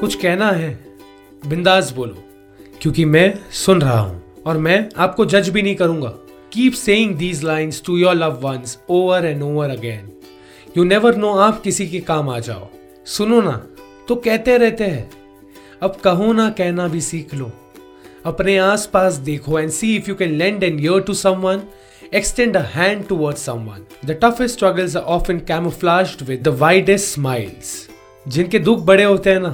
कुछ कहना है। बिंदास बोलो, क्योंकि मैं सुन रहा हूँ और मैं आपको जज भी नहीं करूँगा। Keep saying these lines to your love once over and over again you never know आप किसी के काम आ जाओ। सुनो ना तो कहते रहते हैं। अब कहो ना, कहना भी सीख लो। अपने आस पास देखो and see if you can lend an ear to someone extend a hand towards someone. The toughest struggles are often camouflaged with the widest smiles. जिनके दुख बड़े होते हैं ना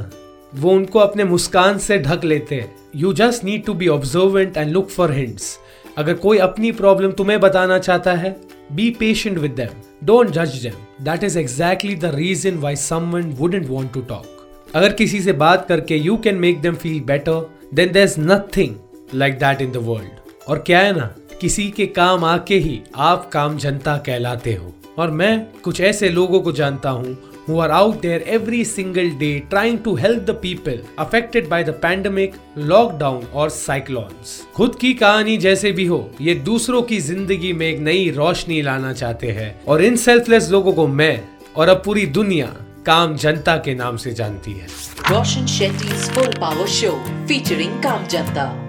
वो उनको अपने मुस्कान से ढक लेते हैं। You just need to be observant and look for hints अगर कोई अपनी प्रॉब्लम तुम्हें बताना चाहता है be patient with them don't जज them that is exactly the reason why someone wouldn't want to talk अगर किसी से बात करके you can make them feel better then there is nothing like that in the world और क्या है ना, किसी के काम आके ही आप काम जनता कहलाते हो। और मैं कुछ ऐसे लोगों को जानता हूँ who are out there every single day trying to help the people affected by the pandemic, lockdown और cyclones. खुद की कहानी जैसे भी हो ये दूसरों की ज़िंदगी में एक नई रोशनी लाना चाहते हैं। और इन सेल्फलेस लोगों को मैं और अब पूरी दुनिया काम जनता के नाम से जानती है। Roshan Shetty full power show featuring काम जनता।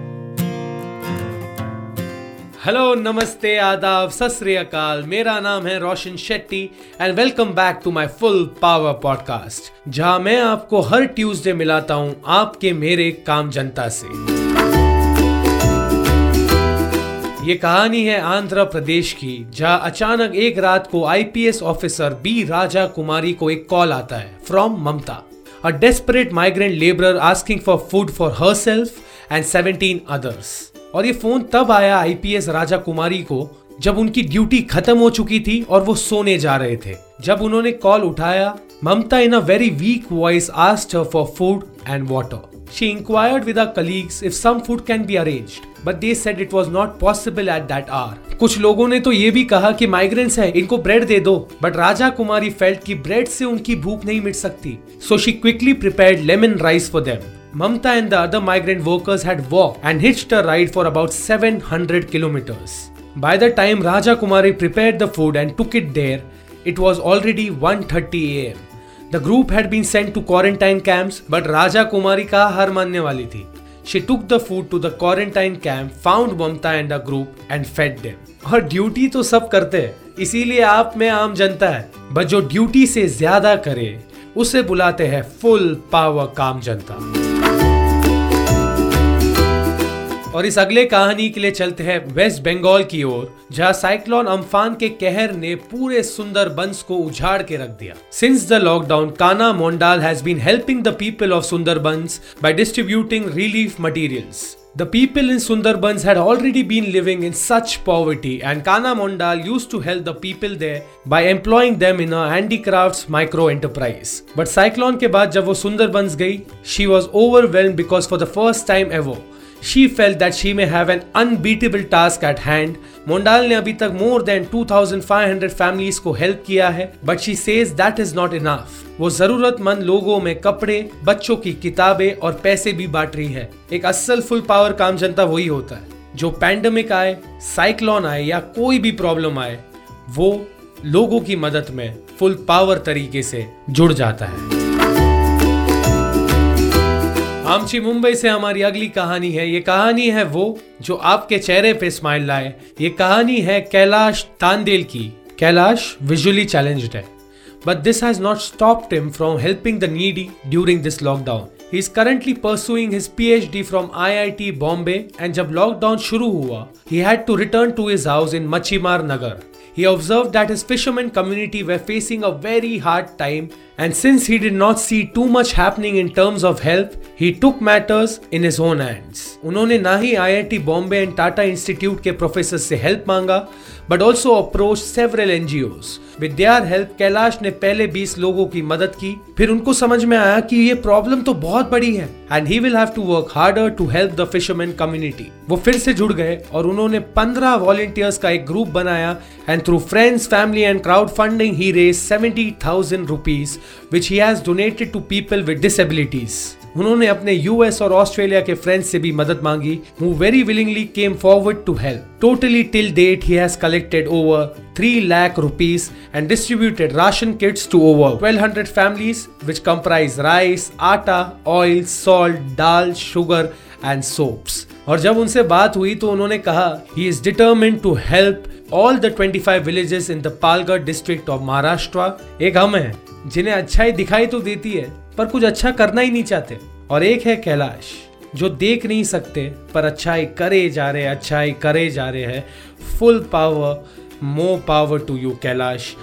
हेलो नमस्ते आदाब सत मेरा नाम है Roshan Shetty and welcome back to my full power podcast जहाँ मैं आपको हर ट्यूसडे मिलाता हूँ आपके मेरे काम जनता से ये कहानी है आंध्र प्रदेश की जहाँ अचानक एक रात को IPS officer B Raja Kumari को एक कॉल आता है from Mamta a desperate migrant labourer asking for food for her self and seventeen others और ये फ़ोन तब आया आईपीएस राजा कुमारी को जब उनकी ड्यूटी खत्म हो चुकी थी और वो सोने जा रहे थे जब उन्होंने कॉल उठाया Mamta in a very weak voice for food and water. She inquired with her colleagues if some food can be arranged, but they said it was not possible at that hour. कुछ लोगों ने तो ये भी कहा कि migrants है इनको ब्रेड दे दो बट राजा कुमारी फेल्ट कि ब्रेड से उनकी भूख नहीं मिट सकती so she quickly prepared lemon rice for them Mamta and the other migrant workers had walked and hitched a ride for about 700 kilometers. By the time Raja Kumari prepared the food and took it there, it was already 1:30 am. The group had been sent to quarantine camps, but Raja Kumari ka har manne wali thi. She took the food to the quarantine camp, found Mamta and the group and fed them. और duty तो सब करते हैं इसीलिए आप में आम जनता है बट जो ड्यूटी से ज़्यादा करे उसे बुलाते हैं फुल पावर काम जनता और इस अगले कहानी के लिए चलते हैं वेस्ट बंगाल की ओर जहाँ साइक्लोन अम्फान के कहर ने पूरे सुंदर बंस को उजाड़ के रख दिया since the lockdown Kana Mondal has been helping the people of Sundarbans by distributing relief materials The people in Sundarbans had already been living in such poverty, and Kana Mondal used to help the people there by employing them in a handicrafts micro enterprise. But cyclone के बाद जब वो सुंदरबंस गई, she was overwhelmed because for the first time ever, She felt that she may have an unbeatable task at hand. Mondal ने अभी तक more than 2500 families को help किया है but she says that is not enough वो जरूरतमंद लोगों में कपड़े बच्चों की किताबें और पैसे भी बांट रही है एक असल फुल पावर काम जनता वही होता है जो पैंडमिक आए साइक्लोन आए या कोई भी प्रॉब्लम आए वो लोगों की मदद में फुल पावर तरीके से जुड़ जाता है आमची मुंबई से हमारी अगली कहानी है। ये कहानी है वो जो आपके चेहरे पे स्माइल लाए। ये कहानी है कैलाश तांदेल की। कैलाश विजुअली चैलेंज्ड है। But this has not stopped him from helping the needy during this lockdown he is currently pursuing his PhD from IIT Bombay and जब लॉकडाउन शुरू हुआ he had to return to his house in Machhimar Nagar He observed that his fishermen community were facing a very hard time and since he did not see too much happening in terms of help, he took matters in his own hands. उन्होंने ना ही IIT Bombay and Tata Institute के professor से help मांगा but also approach several NGOs with their help Kailash ने पहले 20 लोगों की मदद की। फिर उनको समझ में आया कि ये प्रॉब्लम तो बहुत बड़ी है and he will have to work harder to help the fisherman community वो फिर से जुड़ गए, और उन्होंने 15 वॉलेंटियर्स का एक ग्रुप बनाया and through friends family and crowd funding he raise seventy thousand rupees which he has donated to people with disabilities उन्होंने अपने यूएस और ऑस्ट्रेलिया के फ्रेंड्स से भी मदद मांगी। Who very willingly came forward to help totally till date he has collected over 3 lakh rupees and distributed ration kits to over 1200 families which comprise rice, atta, oil, salt, dal, sugar and soaps. और जब उनसे बात हुई तो उन्होंने कहा he is determined to help all the 25 villages in the Palghar district of Maharashtra एक हम है। जिन्हें अच्छाई दिखाई तो देती है, पर कुछ अच्छा करना ही नहीं चाहते। और एक है कैलाश, जो देख नहीं सकते, पर अच्छाई करे जा रहे अच्छाई करे जा रहे हैं। Full power more power to you Kailash.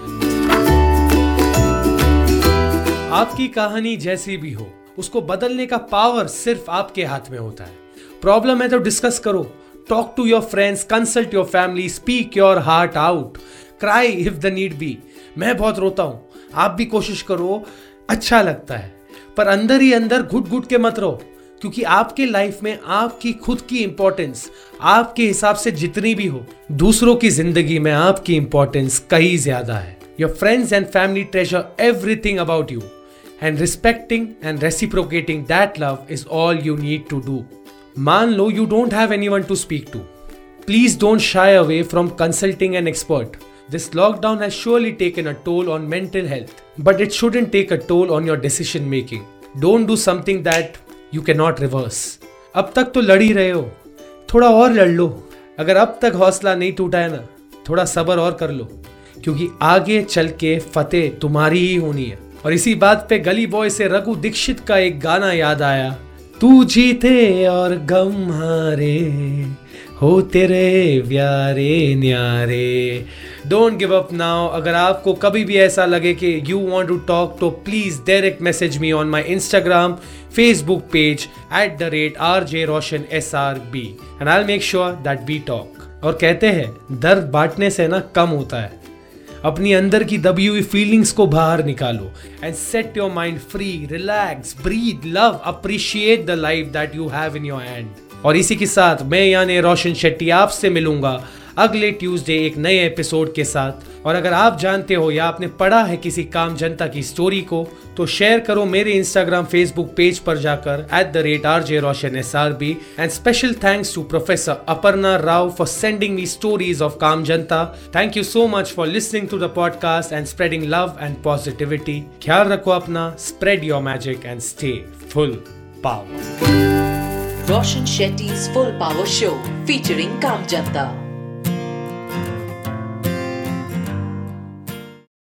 आपकी कहानी जैसी भी हो, उसको बदलने का पावर सिर्फ़ आपके हाथ में होता है। प्रॉब्लम है तो डिस्कस करो। Talk to your friends consult your family speak your heart out cry if the need be मैं बहुत रोता हूँ। आप भी कोशिश करो अच्छा लगता है। पर अंदर ही अंदर घुट घुट के मत रहो, क्योंकि आपके लाइफ में आपकी खुद की इंपॉर्टेंस आपके हिसाब से जितनी भी हो, दूसरों की ज़िंदगी में आपकी इंपॉर्टेंस कहीं ज़्यादा है। Your friends and family treasure everything about you and respecting and reciprocating that love is all you need to do मान लो you don't have anyone to speak to please don't shy away from consulting an expert This lockdown has surely taken a toll on mental health, but it shouldn't take a toll on your decision making. Don't do something that you cannot reverse. अब तक तो लड़ ही रहे हो थोड़ा और लड़ लो अगर अब तक हौसला नहीं टूटा है ना थोड़ा सबर और कर लो क्योंकि आगे चल के फतेह तुम्हारी ही होनी है और इसी बात पे गली बॉय से रघु दीक्षित का एक गाना याद आया तू जीते और गम हारे हो तेरे प्यारे न्यारे डोंट गिव अप नाउ अगर आपको कभी भी ऐसा लगे कि यू वॉन्ट टू टॉक तो please direct message me on my Instagram Facebook page at the rate R J Roshan S R B and I make sure that we talk और कहते हैं, दर्द बांटने से ना कम होता है। अपनी अंदर की दबी हुई फीलिंग्स को बाहर निकालो। And set your mind free relax breathe love appreciate the life that you have in your hand और इसी के साथ मैं यानी रोशन शेट्टी आपसे मिलूँगा। अगले ट्यूसडे एक नए एपिसोड के साथ। और अगर आप जानते हो या आपने पढ़ा है किसी काम जनता की स्टोरी को तो शेयर करो मेरे इंस्टाग्राम फेसबुक पेज पर जाकर at the rate R J Roshan S R B and special thanks to professor Aparna Rao for sending me stories of काम जनता। Thank you so much for listening to the podcast and spreading love and positivity ख्याल रखो अपना spread your magic and stay full power Roshan Shetty's Full Power Show, featuring Kam Janta.